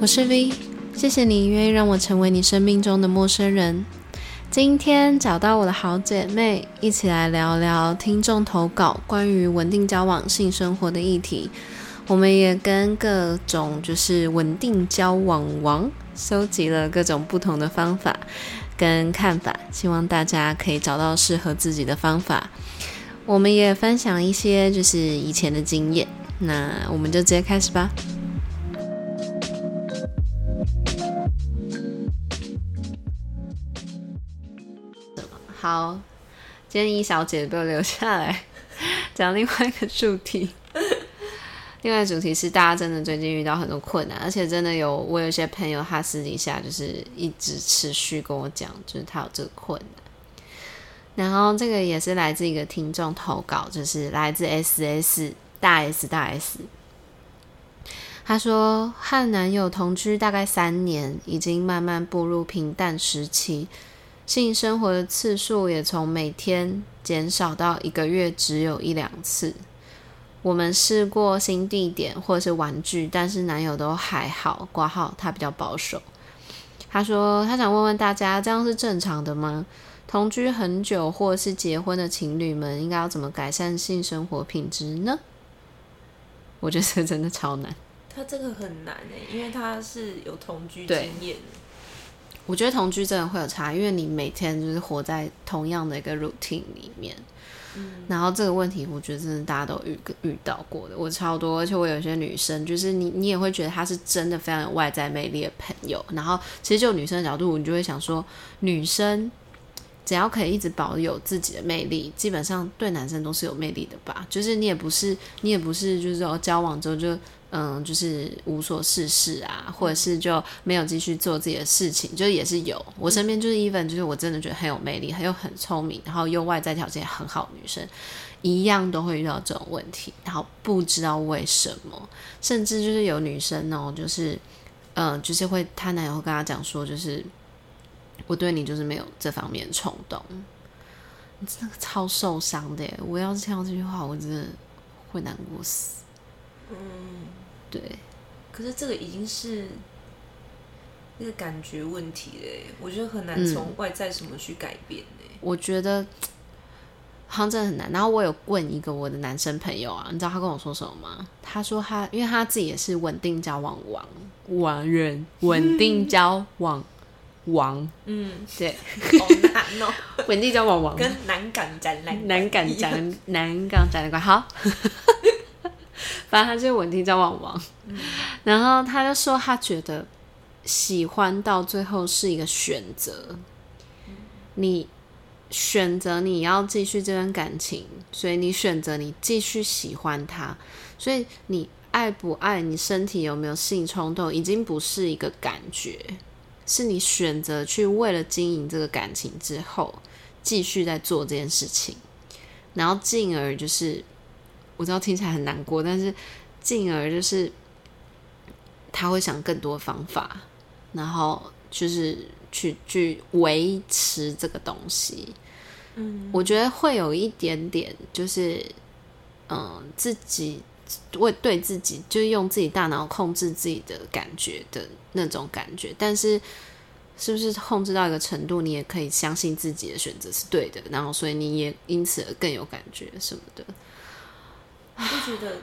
我是 V，谢谢你愿意让我成为你生命中的陌生人。今天找到我的好姐妹，一起来聊聊听众投稿关于稳定交往、性生活的议题。我们也跟各种就是稳定交往王收集了各种不同的方法跟看法，希望大家可以找到适合自己的方法。我们也分享一些就是以前的经验，那我们就直接开始吧。好，今天一小姐被我留下来 讲另外一个主题。另外主题是大家真的最近遇到很多困难，而且真的有我有一些朋友，他私底下就是一直持续跟我讲，就是他有这个困难。然后这个也是来自一个听众投稿，就是来自 S S 大 S 大 S。他说和男友同居大概三年，已经慢慢步入平淡时期。性生活的次数也从每天减少到一个月只有一两次。我们试过新地点或者是玩具，但是男友都还好，挂号他比较保守。他说他想问问大家，这样是正常的吗？同居很久或者是结婚的情侣们，应该要怎么改善性生活品质呢？我觉得这真的超难。他这个很难诶，因为他是有同居经验。我觉得同居真的会有差，因为你每天就是活在同样的一个 routine 里面，嗯，然后这个问题我觉得真的大家都遇遇到过的，我超多，而且我有些女生，就是你你也会觉得她是真的非常有外在魅力的朋友，然后其实就女生的角度，你就会想说，女生只要可以一直保有自己的魅力，基本上对男生都是有魅力的吧，就是你也不是你也不是就是说交往之后就。嗯，就是无所事事啊，或者是就没有继续做自己的事情，就也是有。我身边就是 even，就是我真的觉得很有魅力，很有很聪明，然后又外在条件很好的女生，一样都会遇到这种问题，然后不知道为什么，甚至就是有女生哦，就是嗯，就是会她男友会跟她讲说，就是我对你就是没有这方面冲动，你真的超受伤的耶。我要是听到这句话，我真的会难过死。嗯。对，可是这个已经是那个感觉问题嘞，我觉得很难从外在什么去改变。我觉得好像真的很难。然后我有问一个我的男生朋友啊，你知道他跟我说什么吗？他说他因为他自己也是稳定交往王王人，稳定交往王，嗯，对，好难哦，稳定交往王跟南港展览南港展南港展览馆。好。反正他就稳定交往王，嗯，然后他就说他觉得喜欢到最后是一个选择，你选择你要继续这段感情，所以你选择你继续喜欢他，所以你爱不爱你身体有没有性冲动，已经不是一个感觉，是你选择去为了经营这个感情之后，继续在做这件事情，然后进而就是。我知道听起来很难过，但是进而就是他会想更多方法，然后就是去去维持这个东西。嗯，我觉得会有一点点，就是嗯，自己为对自己，就是用自己大脑控制自己的感觉的那种感觉。但是，是不是控制到一个程度，你也可以相信自己的选择是对的，然后所以你也因此而更有感觉什么的。我就觉得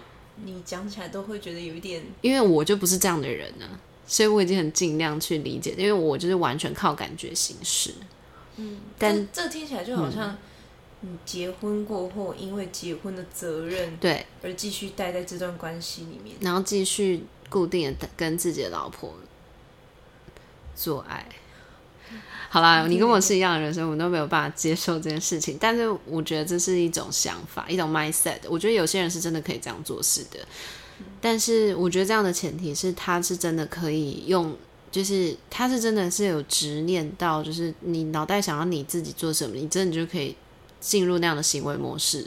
你讲起来都会觉得有一点，因为我就不是这样的人呢、啊，所以我已经很尽量去理解，因为我就是完全靠感觉行事。嗯，但这听起来就好像你结婚过后，因为结婚的责任对而继续待在这段关系里面，然后继续固定的跟自己的老婆做爱。好啦，你跟我是一样的人生，我们都没有办法接受这件事情。但是我觉得这是一种想法，一种 mindset。我觉得有些人是真的可以这样做事的。但是我觉得这样的前提是，他是真的可以用，就是他是真的是有执念到，就是你脑袋想要你自己做什么，你真的就可以进入那样的行为模式。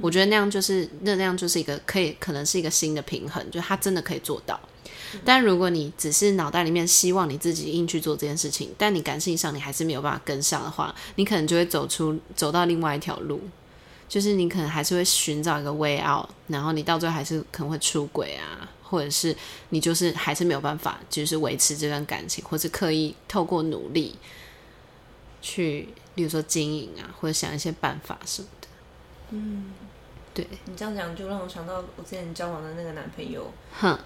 我觉得那样就是那那样就是一个可以可能是一个新的平衡，就他真的可以做到。但如果你只是脑袋里面希望你自己硬去做这件事情，但你感性上你还是没有办法跟上的话，你可能就会走出走到另外一条路，就是你可能还是会寻找一个 way out，然后你到最后还是可能会出轨啊，或者是你就是还是没有办法，就是维持这段感情，或是刻意透过努力去，比如说经营啊，或者想一些办法什么的。嗯，对，你这样讲就让我想到我之前交往的那个男朋友，哼，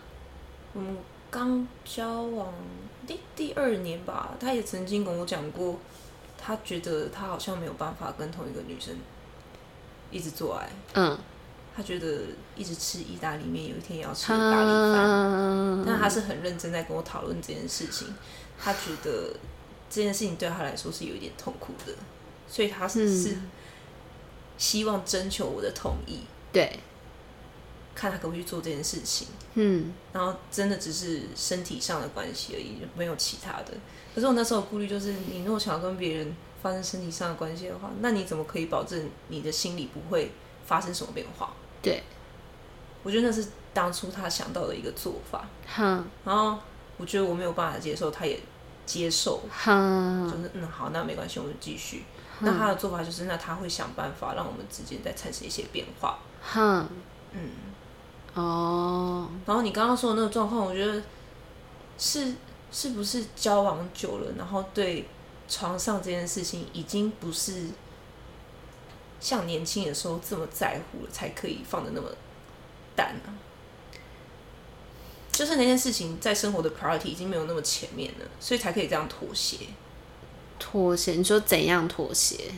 嗯。刚交往第第二年吧，他也曾经跟我讲过，他觉得他好像没有办法跟同一个女生一直做爱。嗯，他觉得一直吃意大利面，有一天也要吃意大利饭。嗯，但他是很认真在跟我讨论这件事情。他觉得这件事情对他来说是有一点痛苦的，所以他是是希望征求我的同意。对。看他可不可以去做这件事情，嗯，然后真的只是身体上的关系而已，没有其他的。可是我那时候顾虑就是，你如果想要跟别人发生身体上的关系的话，那你怎么可以保证你的心理不会发生什么变化？对，我觉得那是当初他想到的一个做法。哼，然后我觉得我没有办法接受，他也接受，哼，就是嗯，好，那没关系，我们继续。那他的做法就是，那他会想办法让我们之间再产生一些变化。哼，嗯。哦，然后你刚刚说的那个状况，我觉得是是不是交往久了，然后对床上这件事情已经不是像年轻的时候这么在乎了，才可以放的那么淡呢？就是那件事情在生活的 priority 已经没有那么前面了，所以才可以这样妥协。妥协？你说怎样妥协？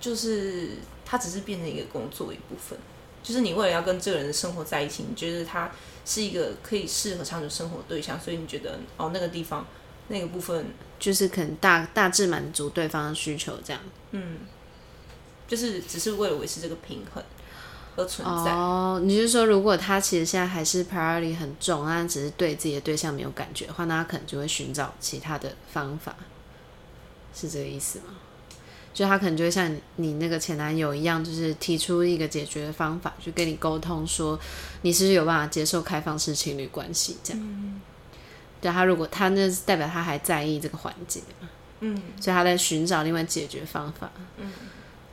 就是它只是变成一个工作一部分。就是你为了要跟这个人生活在一起，你觉得他是一个可以适合长久生活的对象，所以你觉得哦，那个地方那个部分就是可能大大致满足对方的需求，这样。嗯，就是只是为了维持这个平衡而存在。哦，你是说如果他其实现在还是 priority 很重，但只是对自己的对象没有感觉的话，那他可能就会寻找其他的方法，是这个意思吗？就他可能就会像你那个前男友一样，就是提出一个解决的方法，去跟你沟通说，你是不是有办法接受开放式情侣关系这样。嗯、对他，如果他那是代表他还在意这个环节，嗯，所以他在寻找另外解决方法，嗯，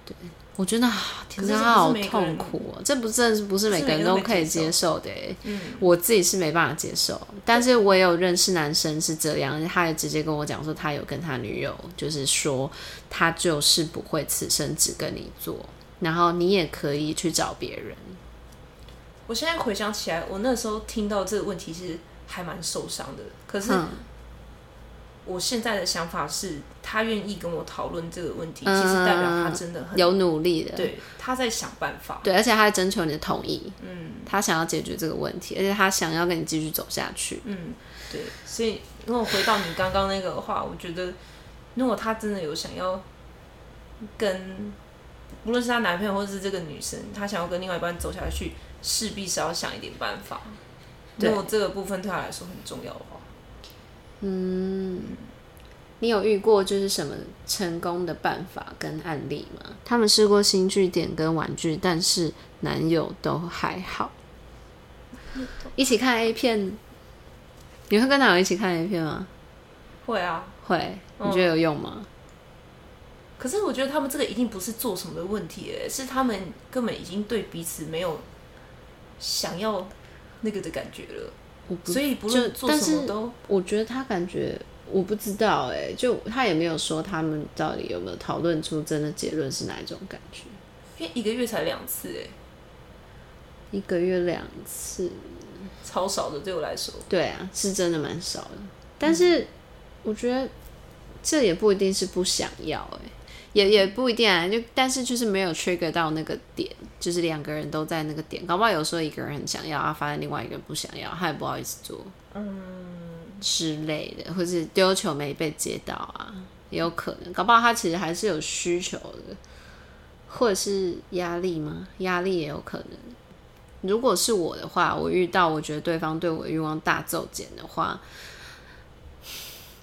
对。我觉得天哪，他好痛苦哦！这不真的是不是每个人都可以接受的。嗯，我自己是没办法接受，但是我也有认识男生是这样，他也直接跟我讲说，他有跟他女友，就是说他就是不会此生只跟你做，然后你也可以去找别人。我现在回想起来，我那时候听到这个问题是还蛮受伤的，可是。嗯我现在的想法是，他愿意跟我讨论这个问题，嗯，其实代表他真的很有努力的，对，他在想办法，对，而且他在征求你的同意，嗯，他想要解决这个问题，而且他想要跟你继续走下去，嗯，对，所以如果回到你刚刚那个的话，我觉得如果他真的有想要跟，无论是他男朋友或者是这个女生，他想要跟另外一半走下去，势必是要想一点办法，如果这个部分对他来说很重要的话。嗯，你有遇过就是什么成功的办法跟案例吗？他们试过新据点跟玩具，但是男友都还好。一起看 A 片，你会跟男友一起看 A 片吗？会啊，会。你觉得有用吗？嗯，可是我觉得他们这个一定不是做什么的问题，哎，是他们根本已经对彼此没有想要那个的感觉了。所以不论做什么都，我觉得他感觉我不知道哎、欸，就他也没有说他们到底有没有讨论出真的结论是哪一种感觉。因为一个月才两次哎、欸，一个月两次，超少的对我来说。对啊，是真的蛮少的。但是我觉得这也不一定是不想要哎、欸。也也不一定啊，就但是就是没有 trigger 到那个点，就是两个人都在那个点，搞不好有时候一个人很想要啊，发现另外一个人不想要，他也不好意思做，嗯之类的，或是丢球没被接到啊，也有可能，搞不好他其实还是有需求的，或者是压力吗？压力也有可能。如果是我的话，我遇到我觉得对方对我的欲望大骤减的话，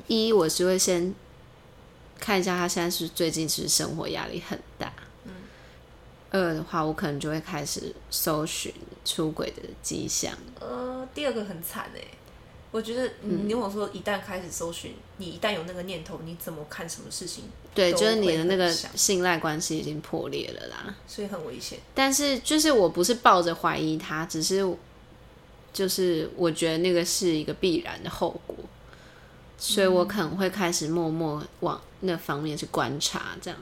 一我是会先。看一下他现在是最近是生活压力很大。嗯。二的话，我可能就会开始搜寻出轨的迹象。呃，第二个很惨哎。我觉得你跟我说，一旦开始搜寻，你一旦有那个念头，你怎么看什么事情？对，就是你的那个信赖关系已经破裂了啦，所以很危险。但是就是我不是抱着怀疑他，只是就是我觉得那个是一个必然的后果，所以我可能会开始默默往那方面去观察，这样。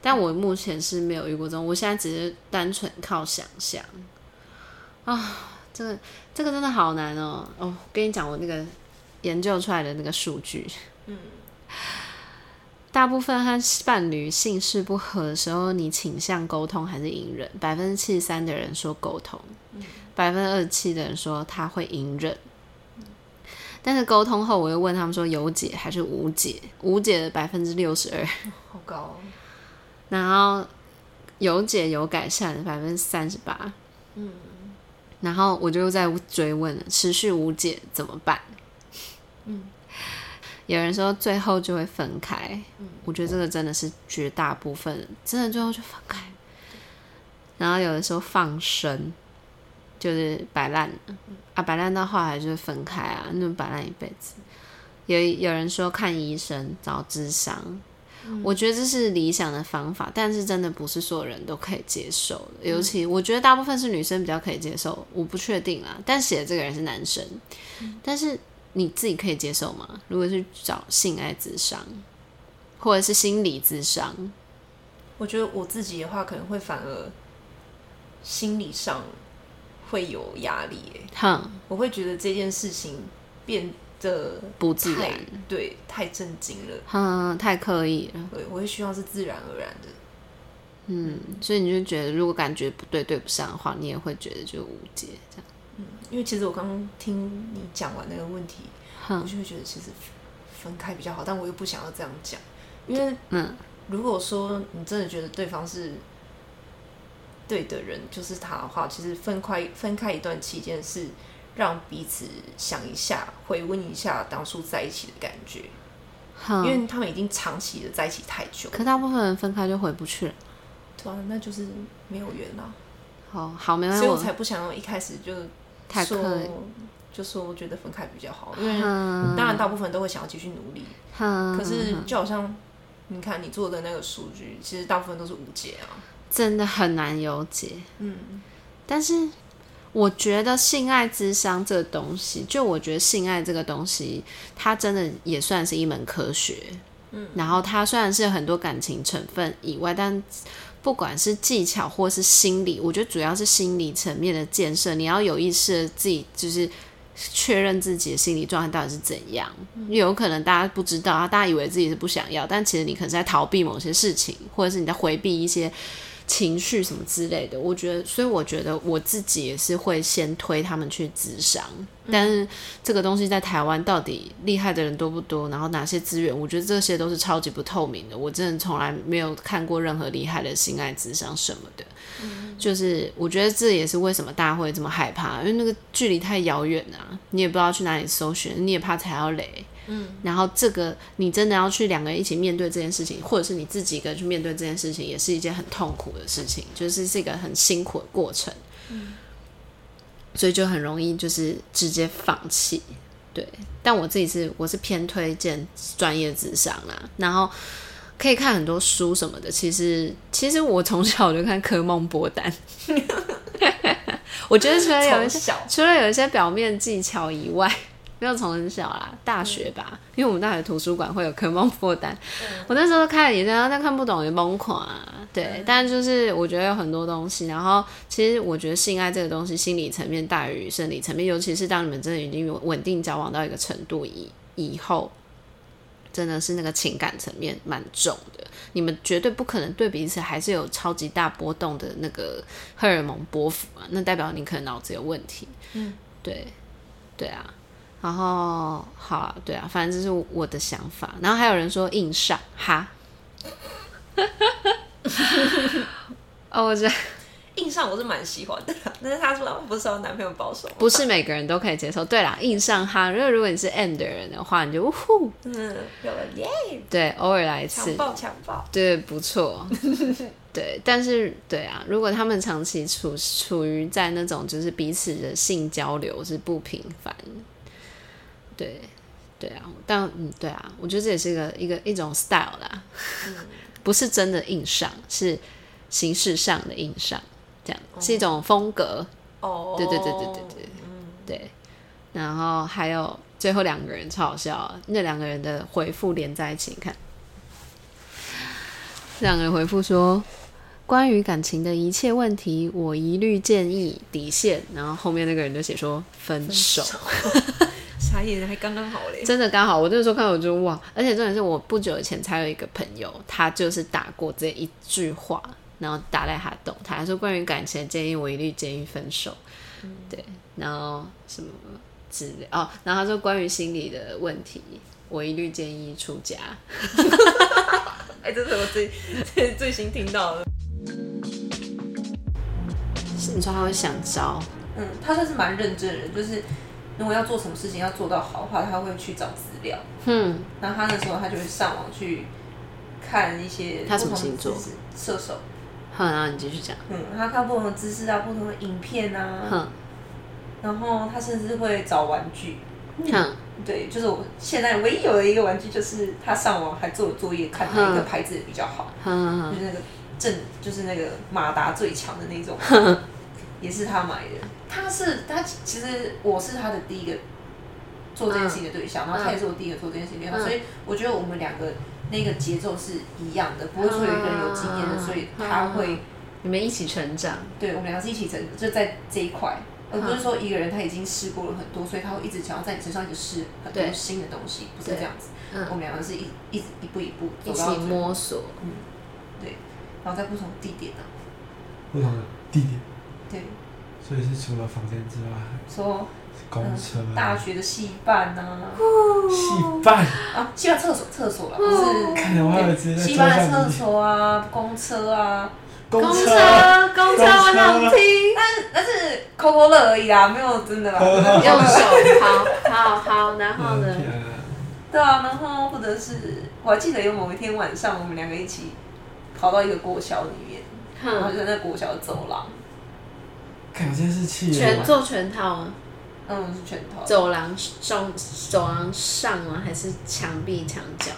但我目前是没有遇过这种，我现在只是单纯靠想象啊。这个这个真的好难哦！哦，跟你讲，我那个研究出来的那个数据，嗯，大部分和伴侣性事不合的时候，你倾向沟通还是隐忍？百分之七十三的人说沟通，百分之二十七的人说他会隐忍。但是沟通后，我又问他们说有解还是无解？无解的百分之六十二，好高哦。然后有解有改善的百分之三十八，嗯。然后我就在追问了，持续无解怎么办？嗯，有人说最后就会分开，嗯，我觉得这个真的是绝大部分真的最后就分开。然后有的时候放生，就是摆烂啊，摆烂到后来就是分开啊，那么摆烂一辈子。有有人说看医生找智商。我觉得这是理想的方法，但是真的不是所有人都可以接受的。尤其我觉得大部分是女生比较可以接受，我不确定啦。但写的这个人是男生，但是你自己可以接受吗？如果是找性爱智商，或者是心理智商，我觉得我自己的话可能会反而心理上会有压力。哼，我会觉得这件事情变。得不自然，对，太震惊了，嗯，太刻意了。对，我会希望是自然而然的。嗯，所以你就觉得，如果感觉不对，对不上的话，你也会觉得就无解这样。嗯，因为其实我刚刚听你讲完那个问题，嗯，我就会觉得其实分开比较好，但我又不想要这样讲，因为嗯，如果说你真的觉得对方是对的人，就是他的话，其实分开分开一段期间是。让彼此想一下，回温一下当初在一起的感觉，因为他们已经长期的在一起太久。可大部分人分开就回不去了，对啊，那就是没有缘了。好好，没关系，所以我才不想要一开始就太刻意，就说我觉得分开比较好，因为当然大部分都会想要继续努力，可是就好像你看你做的那个数据，其实大部分都是无解啊，真的很难有解。嗯，但是。我觉得性爱咨商这个东西，就我觉得性爱这个东西，它真的也算是一门科学。嗯，然后它虽然是很多感情成分以外，但不管是技巧或是心理，我觉得主要是心理层面的建设。你要有意识的自己就是确认自己的心理状态到底是怎样。有可能大家不知道啊，大家以为自己是不想要，但其实你可能在逃避某些事情，或者是你在回避一些。情绪什么之类的，我觉得，所以我觉得我自己也是会先推他们去咨商，但是这个东西在台湾到底厉害的人多不多？然后哪些资源？我觉得这些都是超级不透明的。我真的从来没有看过任何厉害的性爱咨商什么的。嗯，就是我觉得这也是为什么大家会这么害怕，因为那个距离太遥远啊，你也不知道去哪里搜寻，你也怕踩到雷。嗯，然后这个你真的要去两个人一起面对这件事情，或者是你自己一个人去面对这件事情，也是一件很痛苦的事情，就是是一个很辛苦的过程。嗯，所以就很容易就是直接放弃。对，但我自己是我是偏推荐专业智商啦，然后可以看很多书什么的。其实其实我从小就看科梦波丹，我觉得除了有一些小除了有一些表面技巧以外。没有从很小啦，大学吧，嗯、因为我们大学图书馆会有科梦破单，嗯、我那时候看也这样，但看不懂也崩垮、啊。对，嗯、但就是我觉得有很多东西，然后其实我觉得性爱这个东西，心理层面大于生理层面，尤其是当你们真的已经有稳定交往到一个程度以以后，真的是那个情感层面蛮重的，你们绝对不可能对彼此还是有超级大波动的那个荷尔蒙波幅啊，那代表你可能脑子有问题。嗯，对，对啊。然后好啊，对啊，反正这是我的想法。然后还有人说硬上哈，哦，我觉得硬上我是蛮喜欢的，但是他说不是说男朋友保守，不是每个人都可以接受。对啦，硬上哈，因为如果你是 M 的人的话，你就呜呼，嗯，有了耶，对，偶尔来一次，强暴强暴，对，不错，对，但是对啊，如果他们长期处处于在那种就是彼此的性交流是不频繁。对，对啊，但嗯，对啊，我觉得这也是一个一个一种 style 啦，嗯，不是真的硬上，是形式上的硬上，这样、哦、是一种风格。哦，对对对对对对，嗯，对。然后还有最后两个人超好笑，那两个人的回复连在一起，你看，两个人回复说。关于感情的一切问题，我一律建议底线。然后后面那个人就写说分手，啥 意思？还刚刚好嘞，真的刚好。我那时候看到我就哇，而且重点是我不久以前才有一个朋友，他就是打过这一句话，然后打在他动态，他说关于感情的建议，我一律建议分手。嗯、对，然后什么之类哦，然后他说关于心理的问题，我一律建议出家。哎，这是我最最 最新听到的。是你说他会想招？嗯，他算是蛮认真的人，就是如果要做什么事情要做到好的话，他会去找资料。嗯，然后他那时候他就会上网去看一些他什么星座，射手。好，然后你继续讲。嗯，他看不同的姿势啊，不同的影片啊。哼。然后他甚至会找玩具。哼。对，就是我现在唯一有的一个玩具，就是他上网还做了作业，看哪一个牌子比较好。哼。就是那个。正就是那个马达最强的那种，也是他买的。他是他其实我是他的第一个做这件事情的对象，然后他也是我第一个做这件事情的对象，所以我觉得我们两个那个节奏是一样的，不会说有一个人有经验的，所以他会你们一起成长。对，我们两个是一起成长，就在这一块，而不是说一个人他已经试过了很多，所以他会一直想要在你身上一直试很多新的东西，不是这样子。我们两个是一一直一步一步一起摸索，嗯，对。然后在不同地点呢？不同的地点。对。所以是除了房间之外，说公车、大学的系办呐。系办啊，系办厕所，厕所了，不是。看来我还有直接系办的厕所啊，公车啊。公车，公车，我想听。但是但是扣扣乐而已啦，没有真的啦。用手，好，好，好，然后呢？对啊，然后或者是我还记得有某一天晚上，我们两个一起。跑到一个国小里面，然后就在那国小的走廊。感觉是气全做全套吗？嗯，是全套。走廊上，走廊上吗？还是墙壁墙角？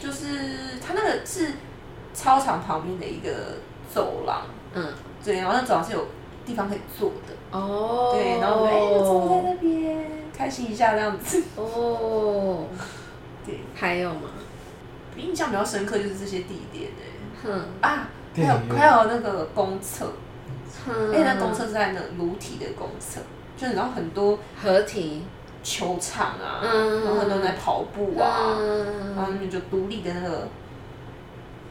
就是它那个是操场旁边的一个走廊。嗯，对，然后那走廊是有地方可以坐的。哦。对，然后我们哎，坐在那边开心一下这样子。哦。对，还有吗？印象比较深刻就是这些地点的。嗯啊，还有还有那个公厕，因为那公厕是在那裸体的公厕，就是然后很多合体。球场啊，然后很多人在跑步啊，然后你就独立的那个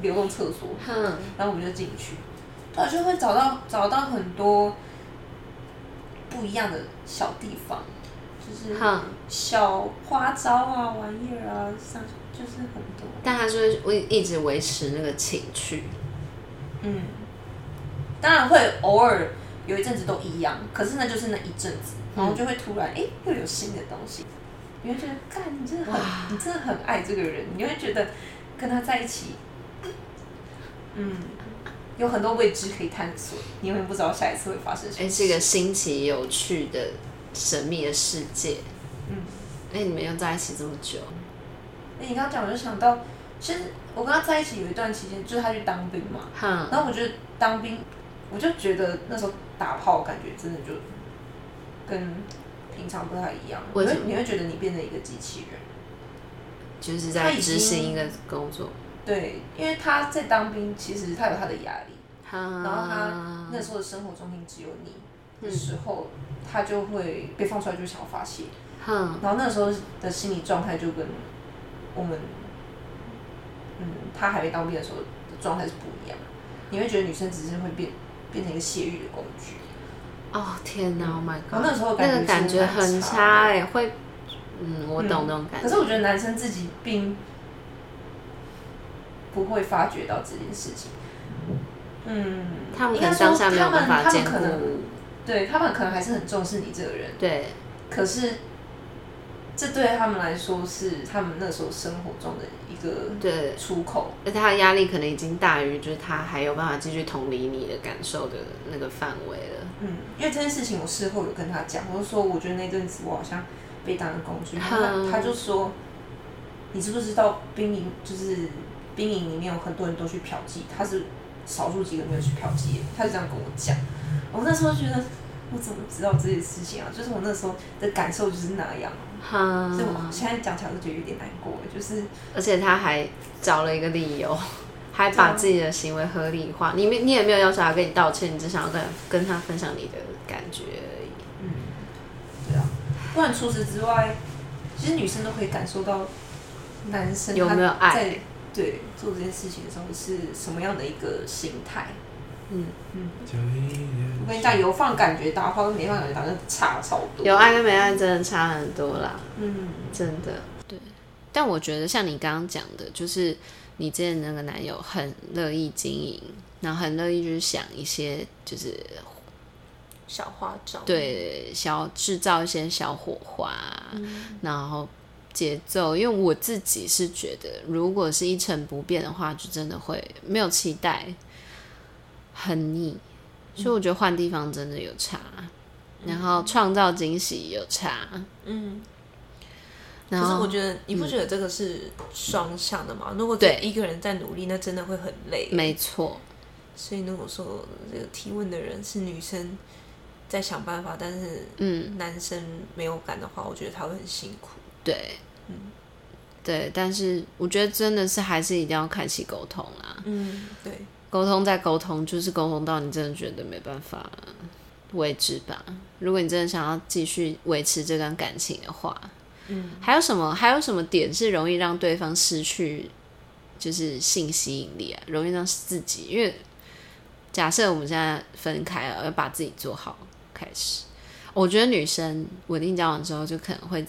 流动厕所，然后我们就进去，对，就会找到找到很多不一样的小地方，就是小花招啊、玩意儿啊，上。就是很多，但他是会一直维持那个情趣。嗯，当然会偶尔有一阵子都一样，可是那就是那一阵子，然后就会突然哎、又有新的东西，你会觉得，干，你真的很，哇你真的很爱这个人，你会觉得跟他在一起，嗯，有很多未知可以探索，你永远不知道下一次会发生什么。哎，是一个新奇有趣的神秘的世界。嗯，哎、欸，你们又在一起这么久？欸、你刚刚讲，我就想到，其实我跟他在一起有一段期间，就是他去当兵嘛。嗯、然后我觉得当兵，我就觉得那时候打炮感觉真的就跟平常不太一样。为什么？你会觉得你变成一个机器人，就是在执行一个工作。对，因为他在当兵，其实他有他的压力。嗯、然后他那时候的生活中心只有你的时候，嗯、他就会被放出来，就想要发泄。嗯、然后那时候的心理状态就跟。我们，嗯，他还没当兵的时候的状态是不一样的。你会觉得女生只是会变变成一个泄欲的工具。哦天哪！Oh my god！那时候那个感觉很差哎，会，嗯，我懂那种感觉。可是我觉得男生自己并不会发觉到这件事情。嗯，他们可能当下没有办法兼顾。对，他们可能还是很重视你这个人。对，可是。这对他们来说是他们那时候生活中的一个对出口，而且他的压力可能已经大于就是他还有办法继续同理你的感受的那个范围了。嗯，因为这件事情我事后有跟他讲，我就说我觉得那阵子我好像被当了工具。他他就说，你知不知道兵营就是兵营里面有很多人都去嫖妓，他是少数几个没有去嫖妓。他就这样跟我讲，我那时候觉得我怎么知道这些事情啊？就是我那时候的感受就是那样。所以我现在讲起来都觉得有点难过，就是而且他还找了一个理由。还把自己的行为合理化，你没你也没有要求他跟你道歉，你只想要跟跟他分享你的感觉而已。嗯，对啊。不然除此之外，其实女生都可以感受到男生有没有爱，在对做这件事情的时候是什么样的一个心态。嗯嗯。我跟你讲，有放感觉大，或者没放感觉大，就差超多。有爱跟没爱真的差很多啦。嗯，真的。对。但我觉得像你刚刚讲的，就是。你之前那个男友很乐意经营，然后很乐意就是想一些就是小花招，对，小制造一些小火花，嗯、然后节奏。因为我自己是觉得，如果是一成不变的话，就真的会没有期待，很腻。所以我觉得换地方真的有差，嗯、然后创造惊喜有差，嗯。可是我觉得，你不觉得这个是双向的吗？嗯、如果对一个人在努力，那真的会很累。没错。所以如果说这个提问的人是女生在想办法，但是嗯，男生没有感的话，我觉得他会很辛苦。对，嗯，对。但是我觉得真的是还是一定要开启沟通啦。嗯，对。沟通再沟通，就是沟通到你真的觉得没办法为止吧。如果你真的想要继续维持这段感情的话。嗯，还有什么？还有什么点是容易让对方失去，就是性吸引力啊？容易让自己，因为假设我们现在分开了，要把自己做好，开始。我觉得女生稳定交往之后，就可能会，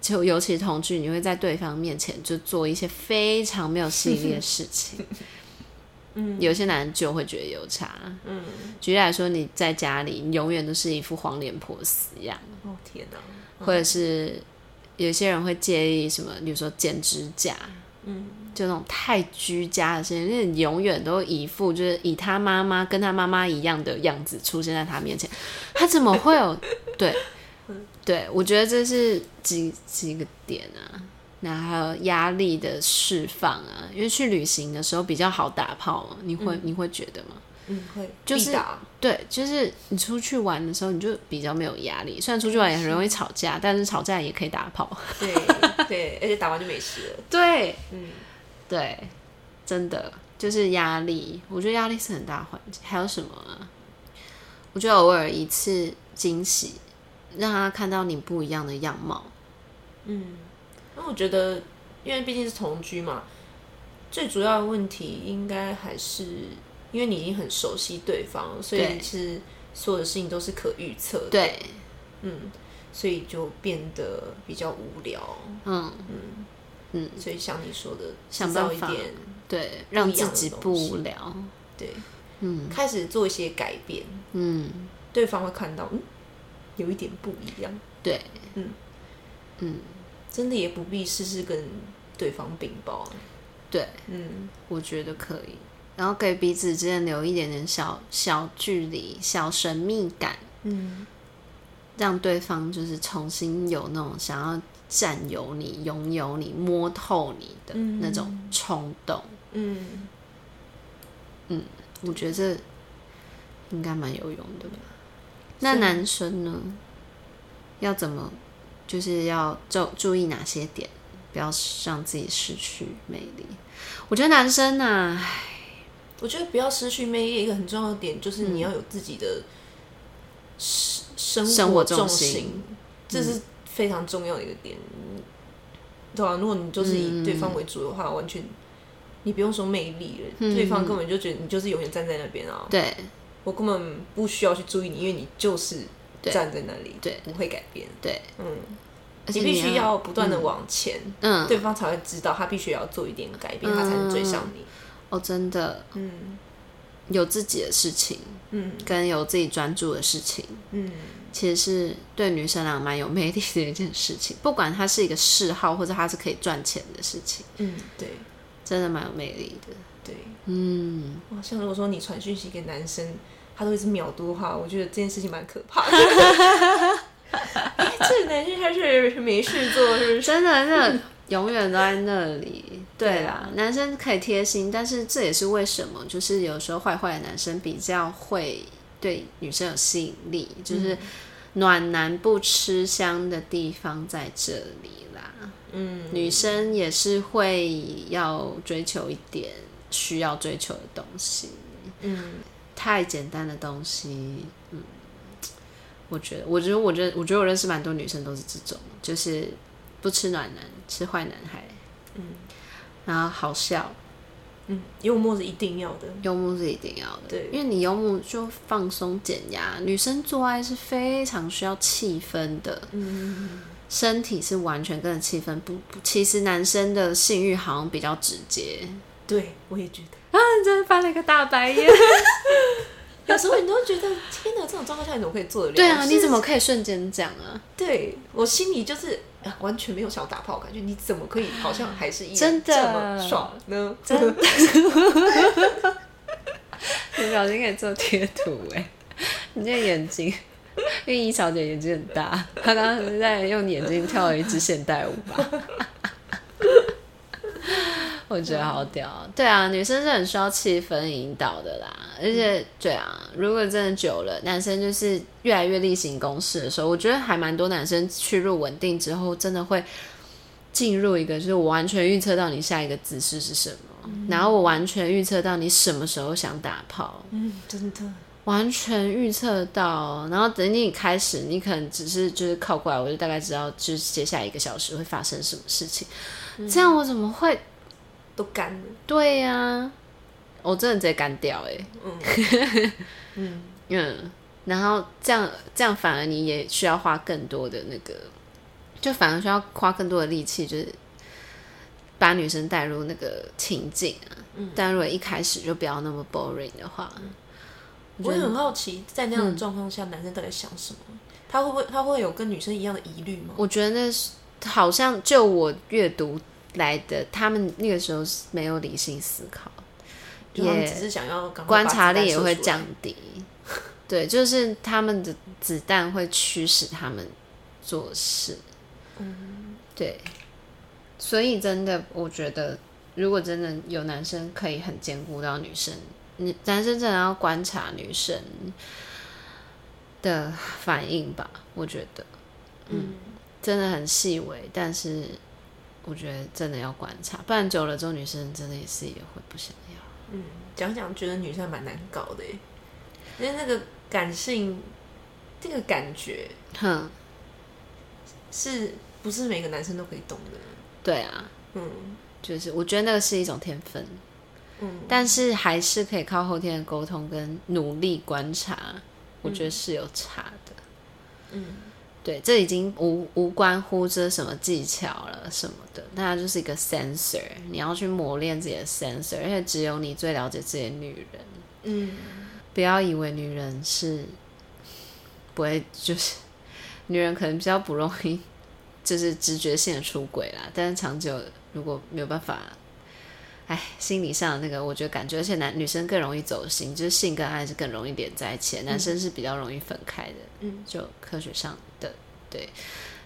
就尤其同居，你会在对方面前就做一些非常没有吸引力的事情。嗯，有些男人就会觉得有差。嗯，举例来说，你在家里，你永远都是一副黄脸婆死样。哦天哪！或者是。有些人会介意什么？比如说剪指甲，嗯，就那种太居家的事情，因为你永远都一副就是以他妈妈跟他妈妈一样的样子出现在他面前，他怎么会有？对，对，我觉得这是几几个点啊，然后还有压力的释放啊，因为去旅行的时候比较好打炮，你会、嗯、你会觉得吗？嗯，会就是对，就是你出去玩的时候，你就比较没有压力。虽然出去玩也很容易吵架，但是吵架也可以打炮。对 对，而且打完就没事了。对，嗯，对，真的就是压力。我觉得压力是很大环境。还有什么啊？我觉得偶尔一次惊喜，让他看到你不一样的样貌。嗯，那我觉得，因为毕竟是同居嘛，最主要的问题应该还是。因为你已经很熟悉对方，所以其实所有的事情都是可预测的。对，嗯，所以就变得比较无聊。嗯嗯嗯，所以像你说的，想到一点，对，让自己不无聊。对，嗯，开始做一些改变，嗯，对方会看到，嗯，有一点不一样。对，嗯嗯，真的也不必事事跟对方禀报。对，嗯，我觉得可以。然后给彼此之间留一点点小小距离、小神秘感，嗯，让对方就是重新有那种想要占有你、拥有你、摸透你的那种冲动，嗯嗯，我觉得这应该蛮有用的吧。那男生呢？要怎么？就是要注注意哪些点，不要让自己失去魅力？我觉得男生呢，我觉得不要失去魅力，一个很重要的点就是你要有自己的生生活重心，这是非常重要的一个点，对啊，如果你就是以对方为主的话，完全你不用说魅力了，对方根本就觉得你就是永远站在那边啊。对，我根本不需要去注意你，因为你就是站在那里，对，不会改变。对，嗯，你必须要不断的往前，嗯，对方才会知道他必须要做一点改变，他才能追上你。哦，真的，嗯，有自己的事情，嗯，跟有自己专注的事情，嗯，其实是对女生来讲蛮有魅力的一件事情。不管它是一个嗜好，或者它是可以赚钱的事情，嗯，对，真的蛮有魅力的，对，嗯，哇，像如果说你传讯息给男生，他都一直秒读的话，我觉得这件事情蛮可怕的。哎，这男生还是没事做，是不是？真的，真的永远都在那里。对啦，男生可以贴心，但是这也是为什么，就是有时候坏坏的男生比较会对女生有吸引力，就是暖男不吃香的地方在这里啦。嗯，女生也是会要追求一点需要追求的东西。嗯，太简单的东西，嗯，我觉得，我觉得，我觉得，我觉得我认识蛮多女生都是这种，就是不吃暖男，吃坏男孩。嗯。然后好笑，嗯，幽默是一定要的，幽默是一定要的，对，因为你幽默就放松减压。女生做爱是非常需要气氛的，嗯，身体是完全跟着气氛不不。其实男生的性欲好像比较直接，对，我也觉得。啊，你真的翻了一个大白眼。有时候你都会觉得，天哪，这种状况下你怎么可以做得了？对啊，你怎么可以瞬间讲啊？对，我心里就是。完全没有想打炮感觉，你怎么可以好像还是一真的这么爽呢？真的，你表情可以做贴图哎！你这眼睛，因为易小姐眼睛很大，她刚刚在用眼睛跳了一支现代舞吧。我觉得好屌，对啊，女生是很需要气氛引导的啦，而且对啊，如果真的久了，男生就是越来越例行公事的时候，我觉得还蛮多男生去入稳定之后，真的会进入一个，就是我完全预测到你下一个姿势是什么，嗯、然后我完全预测到你什么时候想打炮，嗯，真的。完全预测到，然后等你开始，你可能只是就是靠过来，我就大概知道就是接下来一个小时会发生什么事情，嗯、这样我怎么会？都干了，对呀、啊，我真的直接干掉哎，嗯 嗯嗯，然后这样这样反而你也需要花更多的那个，就反而需要花更多的力气，就是把女生带入那个情境啊。嗯，但如果一开始就不要那么 boring 的话，嗯、我，我很好奇，在那样的状况下，嗯、男生到底想什么？他会不会他会有跟女生一样的疑虑吗？我觉得那是好像就我阅读。来的，他们那个时候是没有理性思考，也只是想要观察力也会降低。对，就是他们的子弹会驱使他们做事。嗯，对。所以真的，我觉得，如果真的有男生可以很兼顾到女生，你男生真的要观察女生的反应吧。我觉得，嗯，真的很细微，但是。我觉得真的要观察，不然久了之后，女生真的也是也会不想要。嗯，讲讲觉得女生蛮难搞的，因为那个感性，这个感觉，哼，是不是每个男生都可以懂的？对啊，嗯，就是我觉得那个是一种天分，嗯，但是还是可以靠后天的沟通跟努力观察，我觉得是有差的，嗯。对，这已经无无关乎这什么技巧了什么的，那它就是一个 sensor，你要去磨练自己的 sensor，而且只有你最了解自己的女人。嗯，不要以为女人是不会，就是女人可能比较不容易，就是直觉性的出轨啦。但是长久如果没有办法，哎，心理上的那个，我觉得感觉，而且男女生更容易走心，就是性跟爱是更容易连在一起，男生是比较容易分开的。嗯，就科学上。对，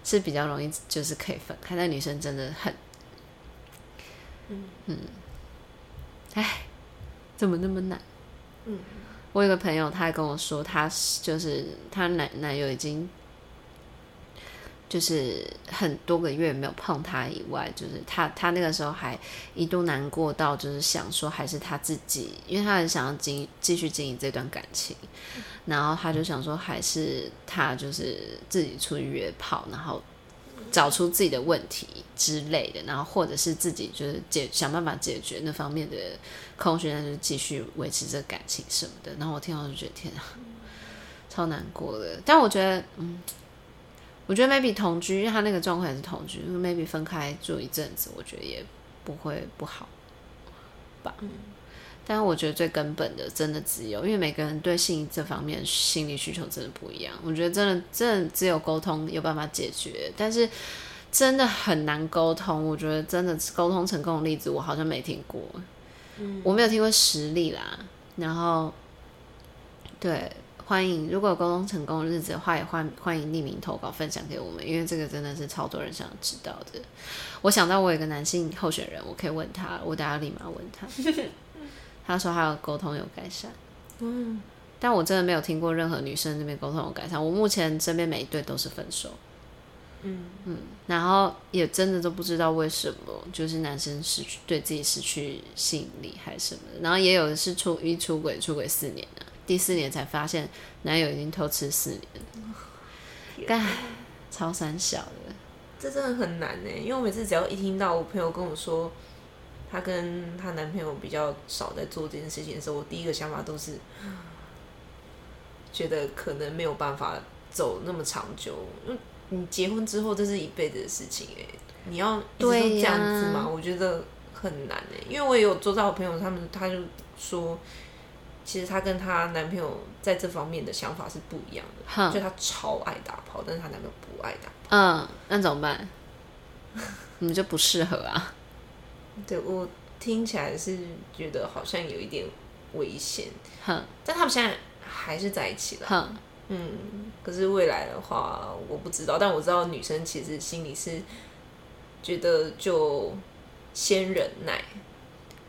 是比较容易，就是可以分开。那女生真的很，嗯嗯，哎，怎么那么难？嗯，我有个朋友，他还跟我说，他就是他男男友已经。就是很多个月没有碰他以外，就是他他那个时候还一度难过到，就是想说还是他自己，因为他很想要经继续经营这段感情，然后他就想说还是他就是自己出去约炮，然后找出自己的问题之类的，然后或者是自己就是解想办法解决那方面的空虚，那就继续维持这感情什么的。然后我听到就觉得天啊，超难过的。但我觉得嗯。我觉得 maybe 同居，因为他那个状况也是同居，maybe 分开住一阵子，我觉得也不会不好吧。嗯，但是我觉得最根本的，真的只有，因为每个人对性这方面心理需求真的不一样。我觉得真的，真的只有沟通有办法解决，但是真的很难沟通。我觉得真的沟通成功的例子，我好像没听过。嗯，我没有听过实例啦。然后，对。欢迎，如果有沟通成功日子的话，也欢欢迎匿名投稿分享给我们，因为这个真的是超多人想知道的。我想到我有个男性候选人，我可以问他，我等下立马问他。他说他有沟通有改善，嗯，但我真的没有听过任何女生那边沟通有改善。我目前身边每一对都是分手，嗯嗯，然后也真的都不知道为什么，就是男生失去对自己失去吸引力还是什么的。然后也有的是出一出轨出轨四年了，第四年才发现男友已经偷吃四年了，干超三小的，这真的很难呢。因为我每次只要一听到我朋友跟我说。她跟她男朋友比较少在做这件事情的时候，我第一个想法都是 觉得可能没有办法走那么长久。嗯，你结婚之后这是一辈子的事情哎，你要一直都这样子吗？啊、我觉得很难哎，因为我也有周遭的朋友，他们他就说，其实她跟她男朋友在这方面的想法是不一样的，哼就她超爱打炮，但是她男朋友不爱打炮。嗯，那怎么办？你们就不适合啊。对，我听起来是觉得好像有一点危险，哼但他们现在还是在一起了，哼嗯，可是未来的话我不知道，但我知道女生其实心里是觉得就先忍耐，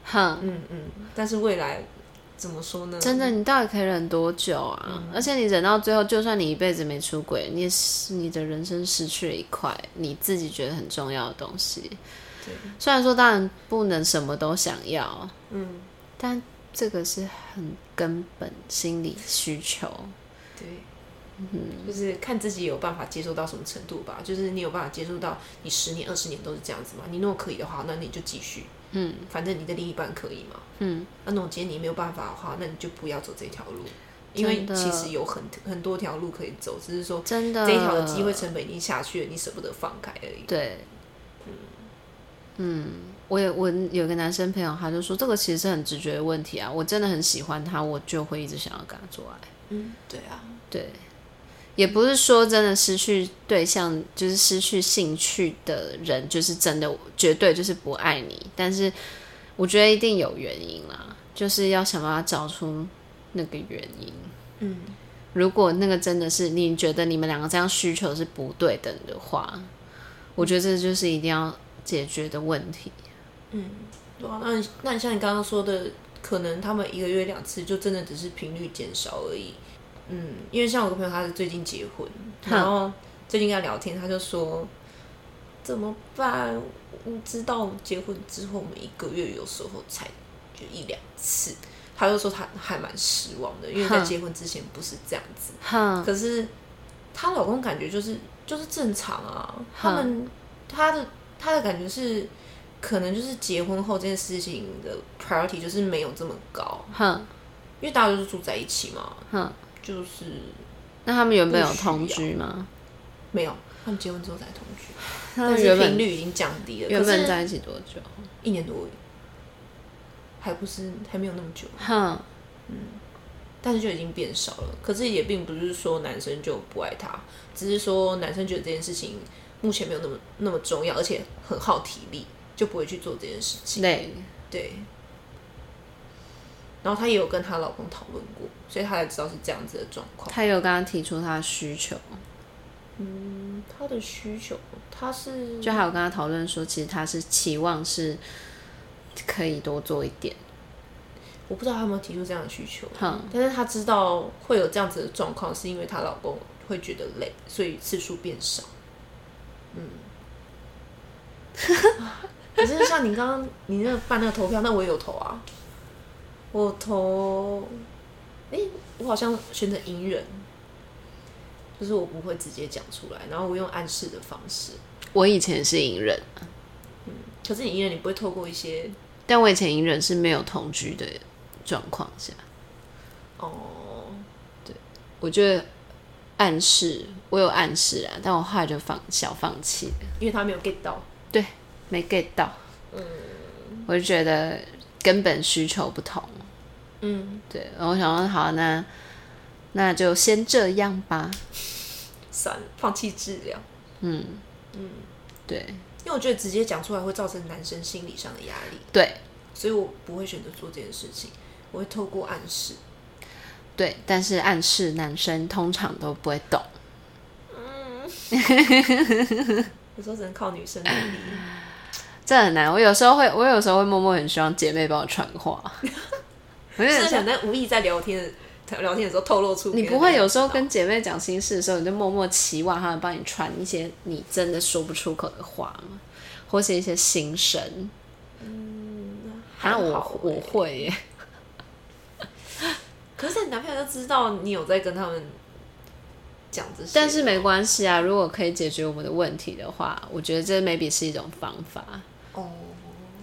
哼嗯嗯，但是未来怎么说呢？真的，你到底可以忍多久啊？嗯、而且你忍到最后，就算你一辈子没出轨，你也是你的人生失去了一块你自己觉得很重要的东西。虽然说当然不能什么都想要，嗯，但这个是很根本心理需求，对，嗯，就是看自己有办法接受到什么程度吧。就是你有办法接受到你十年、二十年都是这样子吗？你如果可以的话，那你就继续，嗯，反正你的另一半可以嘛，嗯，那如果今天你没有办法的话，那你就不要走这条路，因为其实有很很多条路可以走，只是说真的。这一条的机会成本已经下去了，你舍不得放开而已，对。嗯，我有我有个男生朋友，他就说这个其实是很直觉的问题啊。我真的很喜欢他，我就会一直想要跟他做爱。嗯，对啊，对，也不是说真的失去对象就是失去兴趣的人，就是真的绝对就是不爱你。但是我觉得一定有原因啦，就是要想办法找出那个原因。嗯，如果那个真的是你觉得你们两个这样需求是不对等的话，我觉得这就是一定要。解决的问题，嗯，对啊，那那你像你刚刚说的，可能他们一个月两次，就真的只是频率减少而已，嗯，因为像我个朋友，他是最近结婚，然后最近跟他聊天，他就说怎么办？你知道结婚之后，我们一个月有时候才就一两次，他就说他还蛮失望的，因为在结婚之前不是这样子，嗯，可是她老公感觉就是就是正常啊，他们他的。他的感觉是，可能就是结婚后这件事情的 priority 就是没有这么高，哼，因为大家都是住在一起嘛，哼，就是，那他们原本有同居吗？没有，他们结婚之后才同居，但是频率已经降低了。原本在一起多久？一年多，还不是还没有那么久，哼，嗯，但是就已经变少了。可是也并不是说男生就不爱他，只是说男生觉得这件事情。目前没有那么那么重要，而且很耗体力，就不会去做这件事情。对对。然后她也有跟她老公讨论过，所以她才知道是这样子的状况。她有跟他提出她的需求。嗯，她的需求，她是就还有跟他讨论说，其实她是期望是可以多做一点。我不知道她有没有提出这样的需求，嗯，但是她知道会有这样子的状况，是因为她老公会觉得累，所以次数变少。嗯，可是像你刚刚你那个办那个投票，那我也有投啊。我投，哎、欸，我好像选择隐忍，就是我不会直接讲出来，然后我用暗示的方式。我以前是隐忍，嗯，可是你隐忍，你不会透过一些，但我以前隐忍是没有同居的状况下。哦，对，我觉得。暗示，我有暗示啊，但我后来就放小放弃了，因为他没有 get 到，对，没 get 到，嗯，我就觉得根本需求不同，嗯，对，然后我想说，好，那那就先这样吧，算了，放弃治疗，嗯嗯，对，因为我觉得直接讲出来会造成男生心理上的压力，对，所以我不会选择做这件事情，我会透过暗示。对，但是暗示男生通常都不会懂。嗯，有时候只能靠女生努力。这很难。我有时候会，我有时候会默默很希望姐妹帮我传话。我有点想在无意在聊天 聊天的时候透露出。你不会有时候跟姐妹讲心事的时候，你就默默期望她们帮你传一些你真的说不出口的话吗？或是一些心声？嗯，好像我我会耶。可是你男朋友就知道你有在跟他们讲这些，但是没关系啊。如果可以解决我们的问题的话，我觉得这 maybe 是一种方法。哦，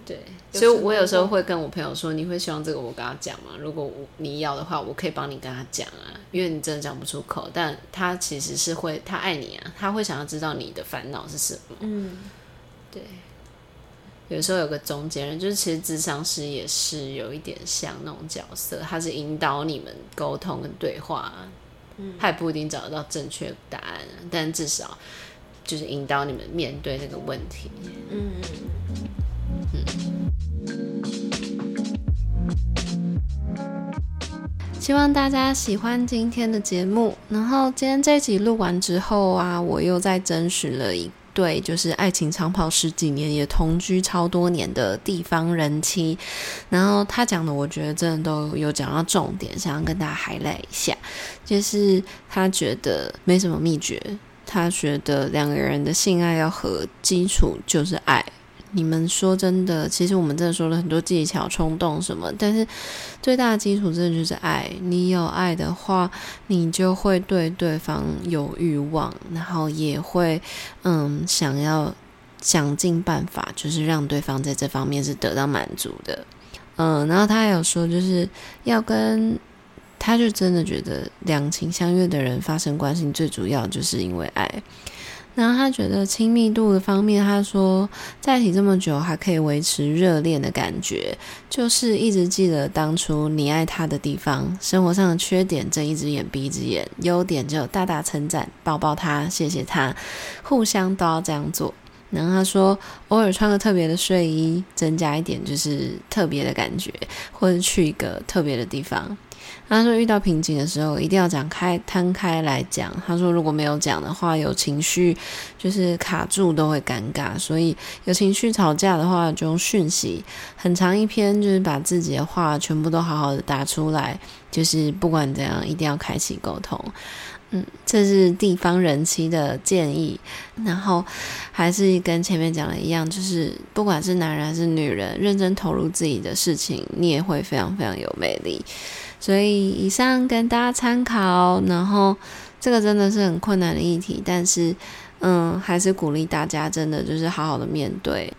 对，所以我有时候会跟我朋友说：“你会希望这个我跟他讲吗？如果我你要的话，我可以帮你跟他讲啊，因为你真的讲不出口，但他其实是会，他爱你啊，他会想要知道你的烦恼是什么。”嗯，对。有时候有个中间人，就是其实智商师也是有一点像那种角色，他是引导你们沟通跟对话，嗯，他也不一定找得到正确答案，但至少就是引导你们面对这个问题。嗯嗯。希望大家喜欢今天的节目，然后今天这集录完之后啊，我又再征询了一。对，就是爱情长跑十几年，也同居超多年的地方人妻，然后他讲的，我觉得真的都有讲到重点，想要跟大家 highlight 一下，就是他觉得没什么秘诀，他觉得两个人的性爱要和，基础就是爱。你们说真的，其实我们真的说了很多技巧、冲动什么，但是最大的基础真的就是爱。你有爱的话，你就会对对方有欲望，然后也会嗯想要想尽办法，就是让对方在这方面是得到满足的。嗯，然后他还有说，就是要跟他就真的觉得两情相悦的人发生关系，最主要就是因为爱。然后他觉得亲密度的方面，他说在一起这么久还可以维持热恋的感觉，就是一直记得当初你爱他的地方，生活上的缺点睁一只眼闭一只眼，优点就大大称赞，抱抱他，谢谢他，互相都要这样做。然后他说偶尔穿个特别的睡衣，增加一点就是特别的感觉，或者去一个特别的地方。他说遇到瓶颈的时候，一定要讲开、摊开来讲。他说如果没有讲的话，有情绪就是卡住都会尴尬。所以有情绪吵架的话，就用讯息很长一篇，就是把自己的话全部都好好的打出来。就是不管怎样，一定要开启沟通。嗯，这是地方人妻的建议。然后还是跟前面讲的一样，就是不管是男人还是女人，认真投入自己的事情，你也会非常非常有魅力。所以以上跟大家参考，然后这个真的是很困难的议题，但是嗯，还是鼓励大家真的就是好好的面对，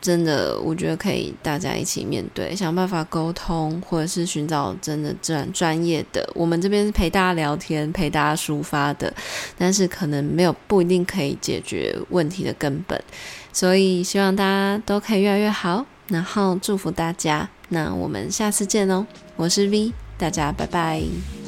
真的我觉得可以大家一起面对，想办法沟通，或者是寻找真的专专业的。我们这边是陪大家聊天，陪大家抒发的，但是可能没有不一定可以解决问题的根本，所以希望大家都可以越来越好，然后祝福大家，那我们下次见哦，我是 V。大家拜拜。